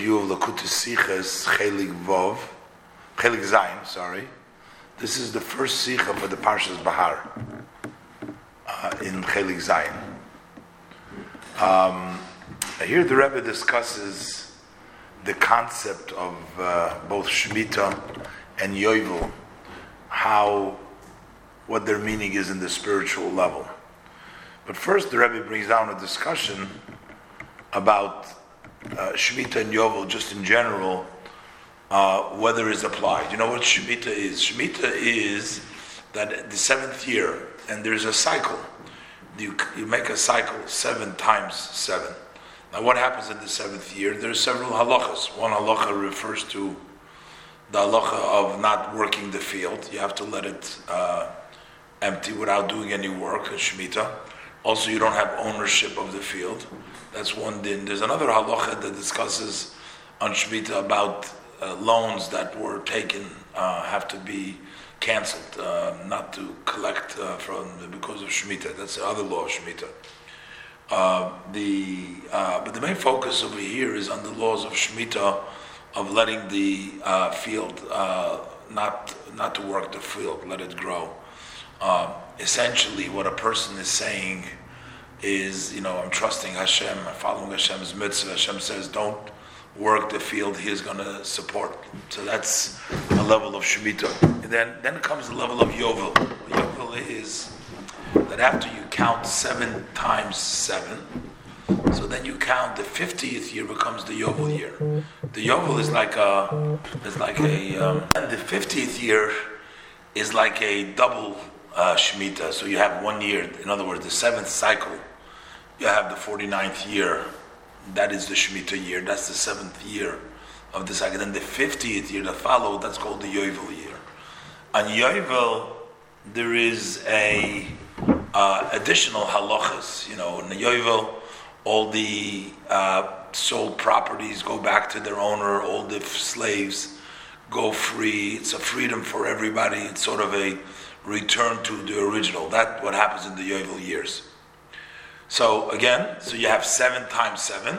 review of Lakutis Sichas Chelik Vov, Chelik Zayin, sorry. This is the first Sicha for the Parshas Bahar uh, in Chelik Zayin. Um, here the Rebbe discusses the concept of uh, both Shemitah and Yovel, how, what their meaning is in the spiritual level. But first the Rebbe brings down a discussion about uh, Shemitah and Yovel, just in general, uh, whether it's applied. You know what Shemitah is? Shemitah is that the seventh year, and there's a cycle. You, you make a cycle seven times seven. Now, what happens in the seventh year? There are several halachas. One halacha refers to the halacha of not working the field. You have to let it uh, empty without doing any work, Shemitah. Also, you don't have ownership of the field. That's one din. There's another halacha that discusses on Shemitah about uh, loans that were taken uh, have to be cancelled, uh, not to collect uh, from because of Shemitah. That's the other law of Shemitah. Uh, the uh, but the main focus over here is on the laws of Shemitah of letting the field not not to work the field, let it grow. Essentially, what a person is saying is, you know, I'm trusting Hashem, I'm following Hashem's mitzvah. Hashem says, don't work the field He is going to support. So that's a level of Shemitah. And then, then comes the level of Yovel. Yovel is that after you count seven times seven, so then you count the 50th year becomes the Yovel year. The Yovel is like a, is like a, um, and the 50th year is like a double uh, Shemitah. So you have one year, in other words, the seventh cycle you have the 49th year, that is the Shemitah year, that's the seventh year of the cycle. Then the 50th year that followed, that's called the Yovel year. On Yovel, there is a uh, additional halachas. You know, in the Yovel, all the uh, sold properties go back to their owner, all the slaves go free. It's a freedom for everybody. It's sort of a return to the original. That what happens in the Yovel years. So again, so you have seven times seven,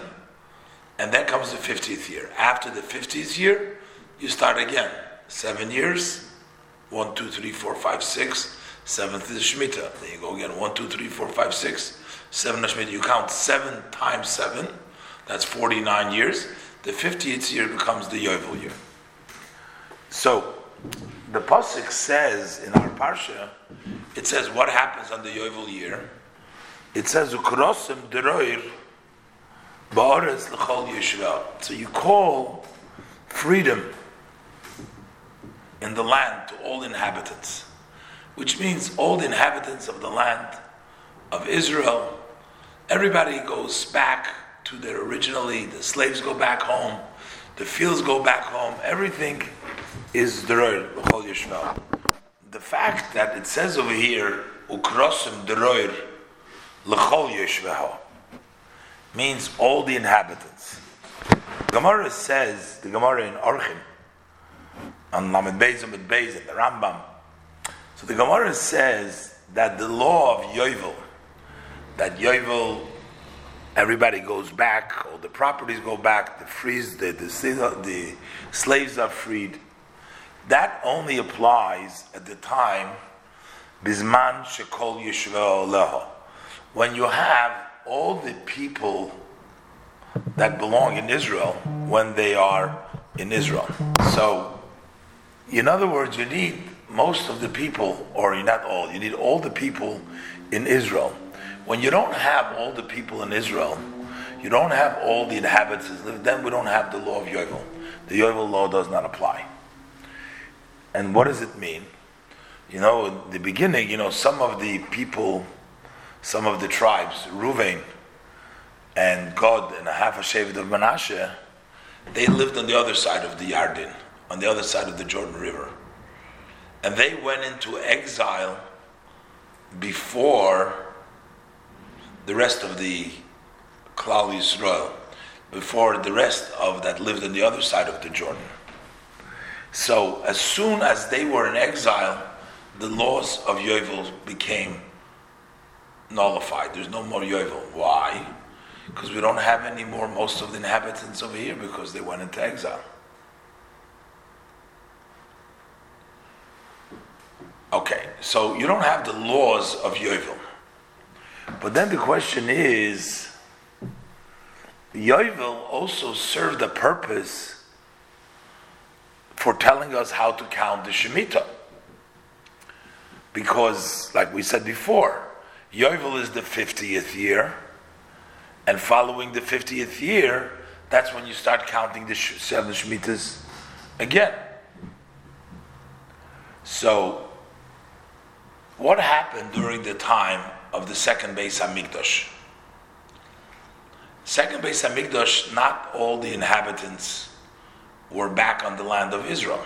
and then comes the 50th year. After the 50th year, you start again. Seven years, one, two, three, four, five, six. Seventh is Shemitah. Then you go again, one, two, three, four, five, six. Seven Shemitah. You count seven times seven, that's 49 years. The 50th year becomes the Yovel year. So, the Pasuk says in our Parsha, it says what happens on the Yovel year it says yishra. So you call freedom in the land to all inhabitants, which means all the inhabitants of the land of Israel. Everybody goes back to their originally. The slaves go back home. The fields go back home. Everything is deroir l'chol yishra. The fact that it says over here ukrosim deroir L'chol yeshveho means all the inhabitants. Gemara says, the Gemara in Orchim, on Lamed Beis and Beis the Rambam. So the Gemara says that the law of Yovel, that Yovel, everybody goes back, all the properties go back, the frees, the, the, the slaves are freed. That only applies at the time Bisman Shekol Leho when you have all the people that belong in Israel when they are in Israel. So, in other words, you need most of the people, or not all, you need all the people in Israel. When you don't have all the people in Israel, you don't have all the inhabitants, then we don't have the law of Yovel. The Yovel law does not apply. And what does it mean? You know, the beginning, you know, some of the people some of the tribes, Ruvain and Gad and a half a Shevet of Menashe, they lived on the other side of the Yarden, on the other side of the Jordan River. And they went into exile before the rest of the Klal Yisrael, before the rest of that lived on the other side of the Jordan. So as soon as they were in exile, the laws of Yovel became nullified. There's no more Yovel. Why? Because we don't have any more most of the inhabitants over here because they went into exile. Okay, so you don't have the laws of Yovel. But then the question is Yovel also served a purpose for telling us how to count the Shemitah. Because, like we said before, Yovel is the 50th year, and following the 50th year, that's when you start counting the seven Shemitahs again. So, what happened during the time of the second Beis Hamikdash? Second Beis Hamikdash, not all the inhabitants were back on the land of Israel.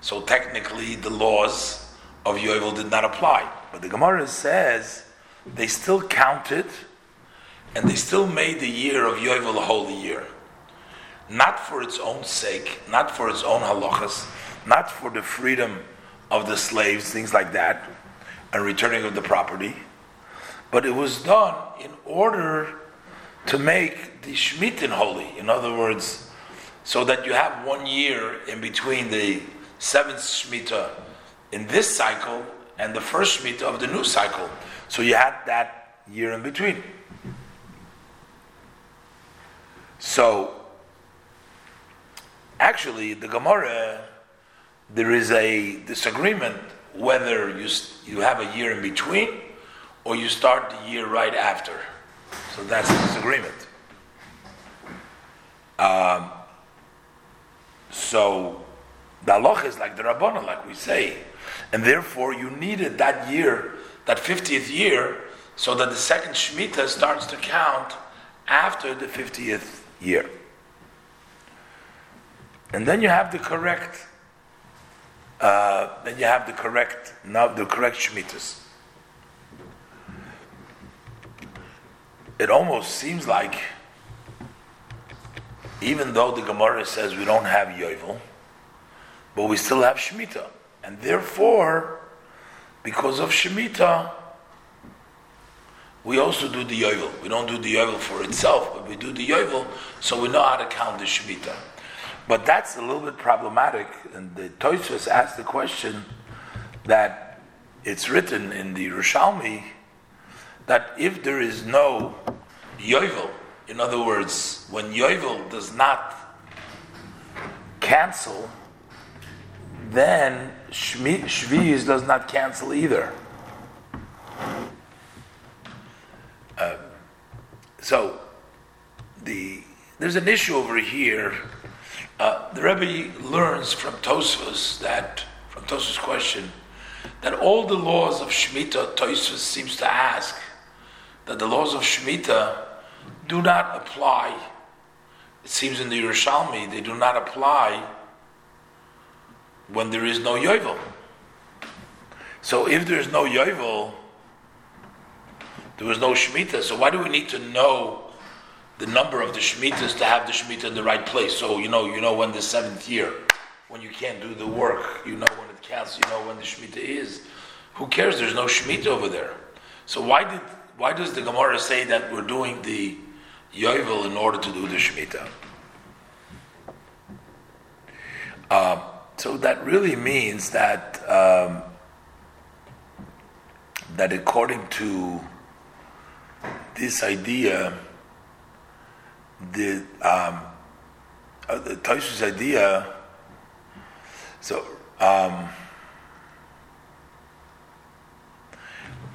So technically, the laws of Yovel did not apply. But the Gemara says they still counted and they still made the year of Yovel a holy year. Not for its own sake, not for its own halachas, not for the freedom of the slaves, things like that, and returning of the property, but it was done in order to make the Shemitin holy. In other words, so that you have one year in between the seventh Shemitah in this cycle and the first Shemitah of the new cycle. So you had that year in between. So, actually, the Gemara, there is a disagreement whether you, you have a year in between or you start the year right after. So that's the disagreement. Um, so the halach is like the Rabbana, like we say. And therefore, you needed that year, that 50th year, so that the second Shemitah starts to count after the 50th year. And then you have the correct, uh, then you have the correct, now the correct Shemitahs. It almost seems like, even though the Gemara says we don't have Yovel, but we still have Shemitah. And therefore, because of Shemitah, we also do the Yovel. We don't do the Yovel for itself, but we do the Yovel so we know how to count the Shemitah. But that's a little bit problematic, and the Tosfos asked the question that it's written in the Yerushalmi that if there is no Yovel, in other words, when Yovel does not cancel, then Shviz does not cancel either. Uh, so the there's an issue over here. Uh, the Rebbe learns from Tosfos that from Tosfos' question that all the laws of Shemitah Tosfos seems to ask that the laws of Shemitah do not apply. It seems in the Yerushalmi they do not apply when there is no Yovel. So if there is no Yovel, there was no Shemitah. So why do we need to know the number of the Shemitahs to have the Shemitah in the right place? So you know, you know when the seventh year, when you can't do the work, you know when it counts, you know when the Shemitah is. Who cares? There's no Shemitah over there. So why did why does the Gemara say that we're doing the Yovel in order to do the Shemitah? Um, so that really means that um, that according to this idea, the um, uh, the Taishu's idea. So. Um,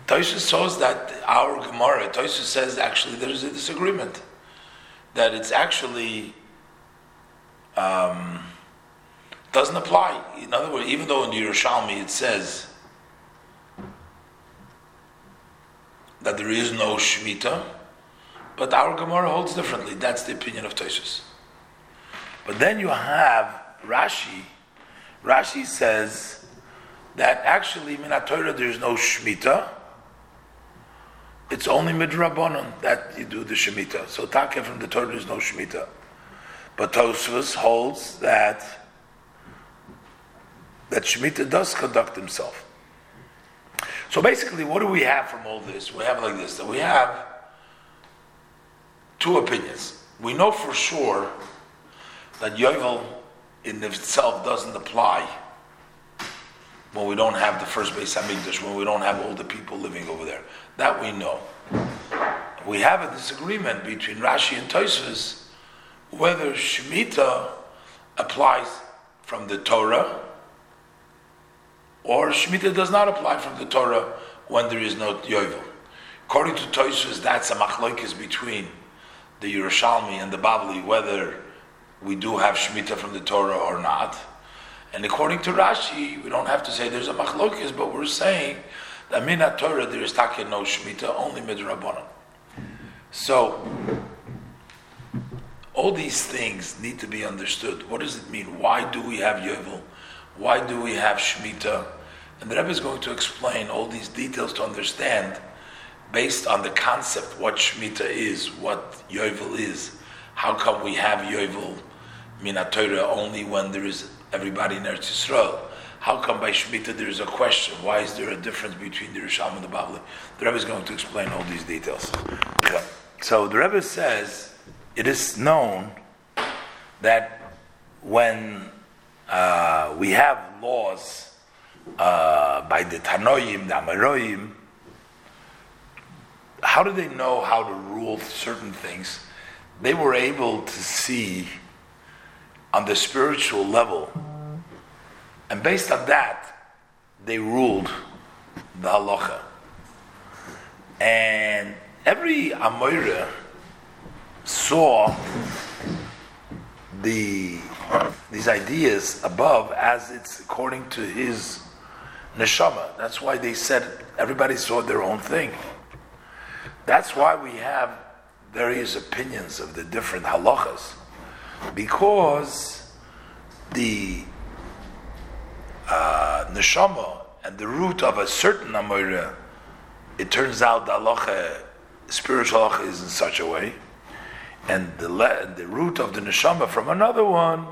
Taisha says that our Gemara, Taisha says actually there is a disagreement. That it's actually um, doesn't apply. In other words, even though in the Yerushalmi it says that there is no Shemitah, but our Gemara holds differently. That's the opinion of Toshis. But then you have Rashi. Rashi says that actually in Torah there is no Shemitah. It's only midrabanon that you do the Shemitah. So Taka from the Torah is no Shemitah. But Tosfos holds that that Shemitah does conduct himself. So basically, what do we have from all this? We have like this: that we have two opinions. We know for sure that Yovel in itself doesn't apply when we don't have the first Beis Hamikdash, when we don't have all the people living over there. That we know. We have a disagreement between Rashi and Tosfos whether Shemitah applies from the Torah or Shemitah does not apply from the Torah when there is no Yovel. According to Tosfos, that's a machlokes between the Yerushalmi and the Bavli, whether we do have Shemitah from the Torah or not. And according to Rashi, we don't have to say there's a machlokes, but we're saying that minat Torah there is take no shmita, only midrabanan. So all these things need to be understood. What does it mean? Why do we have Yovel? Why do we have shmita? And the Rebbe is going to explain all these details to understand, based on the concept what shmita is, what Yovel is. How come we have Yovel Minat Torah only when there is everybody in Eretz Yisrael? How come by Shemitah there is a question? Why is there a difference between the Risham and the Bavli? The Rebbe is going to explain all these details. So the Rebbe says it is known that when uh, we have laws uh, by the Tanoim, the Amaroim, how do they know how to rule certain things? They were able to see on the spiritual level, and based on that, they ruled the halacha. And every Amoira saw the these ideas above as it's according to his neshama. That's why they said everybody saw their own thing. That's why we have various opinions of the different halachas, because the uh, neshama and the root of a certain amora, it turns out the halacha, spiritual halacha is in such a way, and the le- the root of the neshama from another one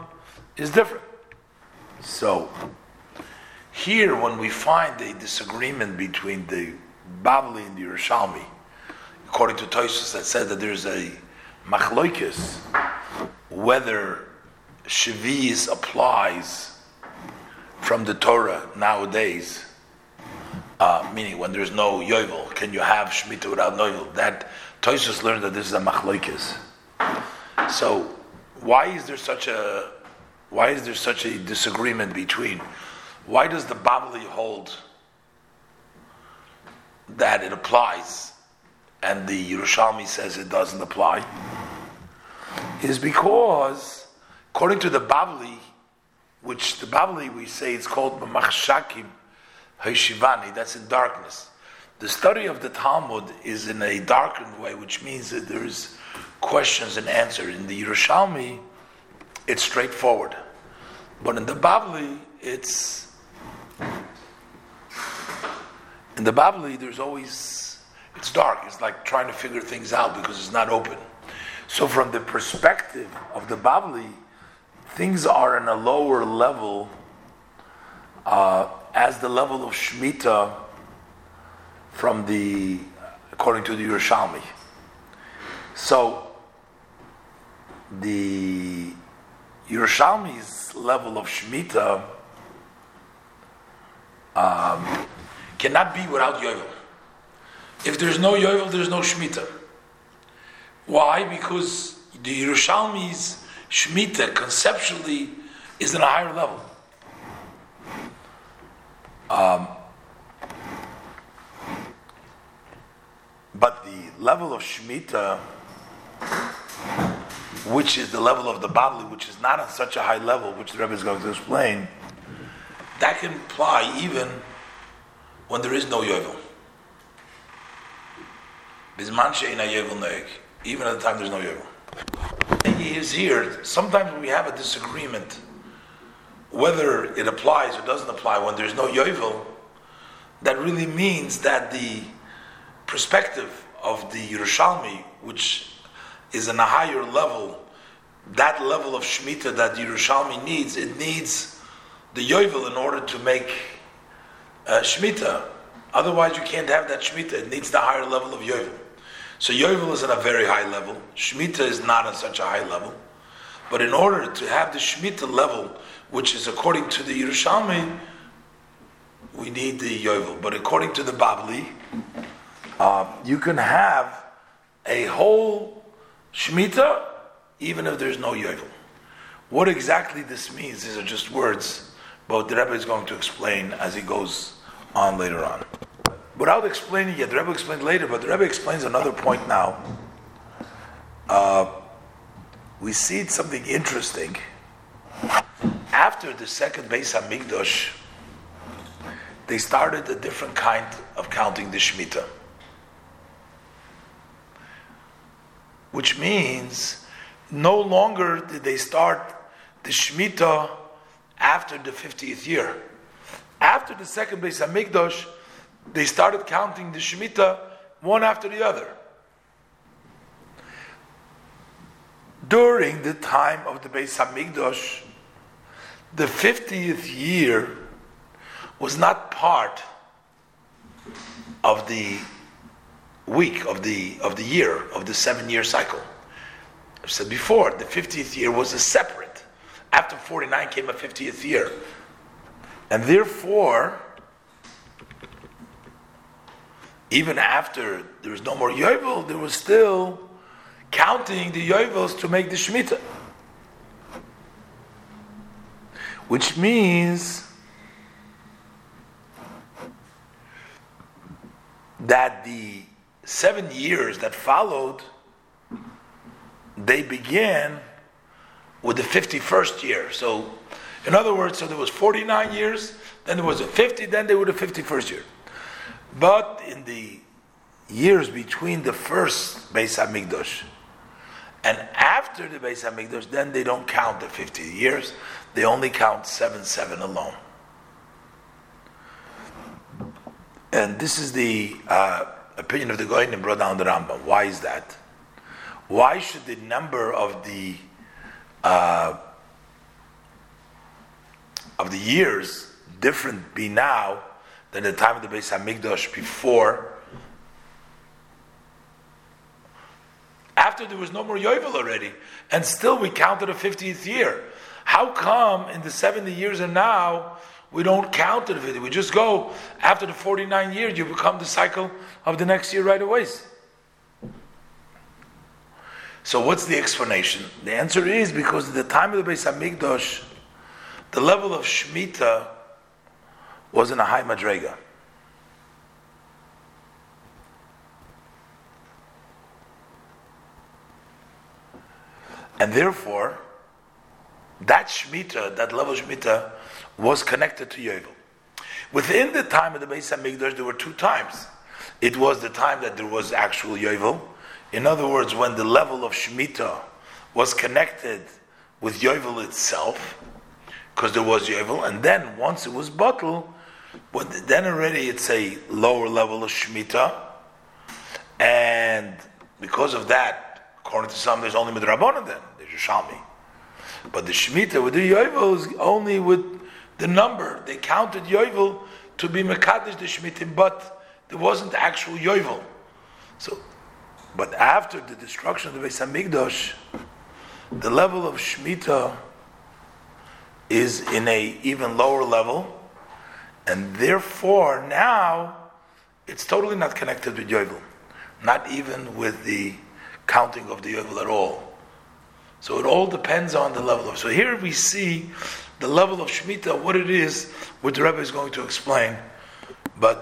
is different. So here, when we find a disagreement between the Bavli and the Yerushalmi, according to Tosfos that said that there's a machloikis whether Shaviz applies from the Torah nowadays, uh, meaning when there's no yovel, can you have Shemitah without yovel? That Tosfos learned that this is a machloikis. So, why is there such a why is there such a disagreement between? Why does the Bavli hold that it applies, and the Yerushalmi says it doesn't apply? Is because, according to the Bavli, which the Bavli we say it's called Machshakim Hashivani, that's in darkness. The study of the Talmud is in a darkened way, which means that there's questions and answers. In the Yerushalmi, it's straightforward. But in the Bavli, it's in the Bavli, there's always it's dark. It's like trying to figure things out because it's not open. So, from the perspective of the Bavli, things are in a lower level uh, as the level of Shemitah from the, according to the Yerushalmi. So, the Yerushalmi's level of Shemitah um, cannot be without Yovel. If there's no Yovel, there's no Shemitah. Why? Because the Yerushalmi's Shemitah conceptually is in a higher level. Um, but the level of Shemitah which is the level of the Bavli, which is not on such a high level, which the Rebbe is going to explain, that can apply even when there is no Yovel. Even at the time there's no Yovel. He is here. Sometimes we have a disagreement whether it applies or doesn't apply when there's no Yovel. That really means that the perspective of the Yerushalmi, which is in a higher level, that level of Shemitah that Yerushalmi needs, it needs the Yovel in order to make uh, Shemitah. Otherwise, you can't have that Shemitah. It needs the higher level of Yovel. So Yovel is at a very high level. Shemitah is not at such a high level. But in order to have the Shemitah level, which is according to the Yerushalmi, we need the Yovel. But according to the Babli, uh, you can have a whole Shemitah even if there's no Yovel. What exactly this means, these are just words, but the Rebbe is going to explain as he goes on later on. Without explaining yet, the Rebbe explained later, but the Rebbe explains another point now. Uh, we see something interesting. After the second Beis Hamikdash, they started a different kind of counting the Shemitah. Which means no longer did they start the Shemitah after the 50th year. After the second Beis Hamikdash, they started counting the Shemitah one after the other. During the time of the Beis Hamikdash, the 50th year was not part of the week of the of the year of the seven year cycle. I've said before, the 50th year was a separate. After 49 came a 50th year. And therefore, even after there was no more Yovel, there was still counting the Yovels to make the Shemitah. Which means that the seven years that followed, they began with the 51st year. So, in other words, so there was 49 years, then there was a 50, then they were the 51st year. But in the years between the first Beis Hamikdash and after the Beis Hamikdash, then they don't count the 50 years; they only count seven seven alone. And this is the uh, opinion of the Geonim brought down the Rambam. Why is that? Why should the number of the uh, of the years different be now than the time of the Beis Hamikdash before. After there was no more Yovel already, and still we counted a 50th year. How come in the 70 years and now we don't count 50? We just go after the 49 years, you become the cycle of the next year right away. So what's the explanation? The answer is because at the time of the Beis Hamikdash, the level of Shemitah was in a high madrega. And therefore, that Shemitah, that level of Shemitah, was connected to Yovel. Within the time of the Beis Hamikdash, there were two times. It was the time that there was actual Yovel. In other words, when the level of Shemitah was connected with Yovel itself, because there was Yovel, and then once it was bottled, but then already it's a lower level of Shemitah, and because of that, according to some, there's only Midrabanan then, there's Yerushalmi. But the Shemitah with the Yovel is only with the number. They counted Yovel to be Mekadesh the Shemitah, but there wasn't actual Yovel. So, but after the destruction of the Beis Hamikdash, the level of Shemitah is in a even lower level, and therefore now it's totally not connected with Yovel, not even with the counting of the Yovel at all. So it all depends on the level of. So here we see the level of Shemitah, what it is, what the Rebbe is going to explain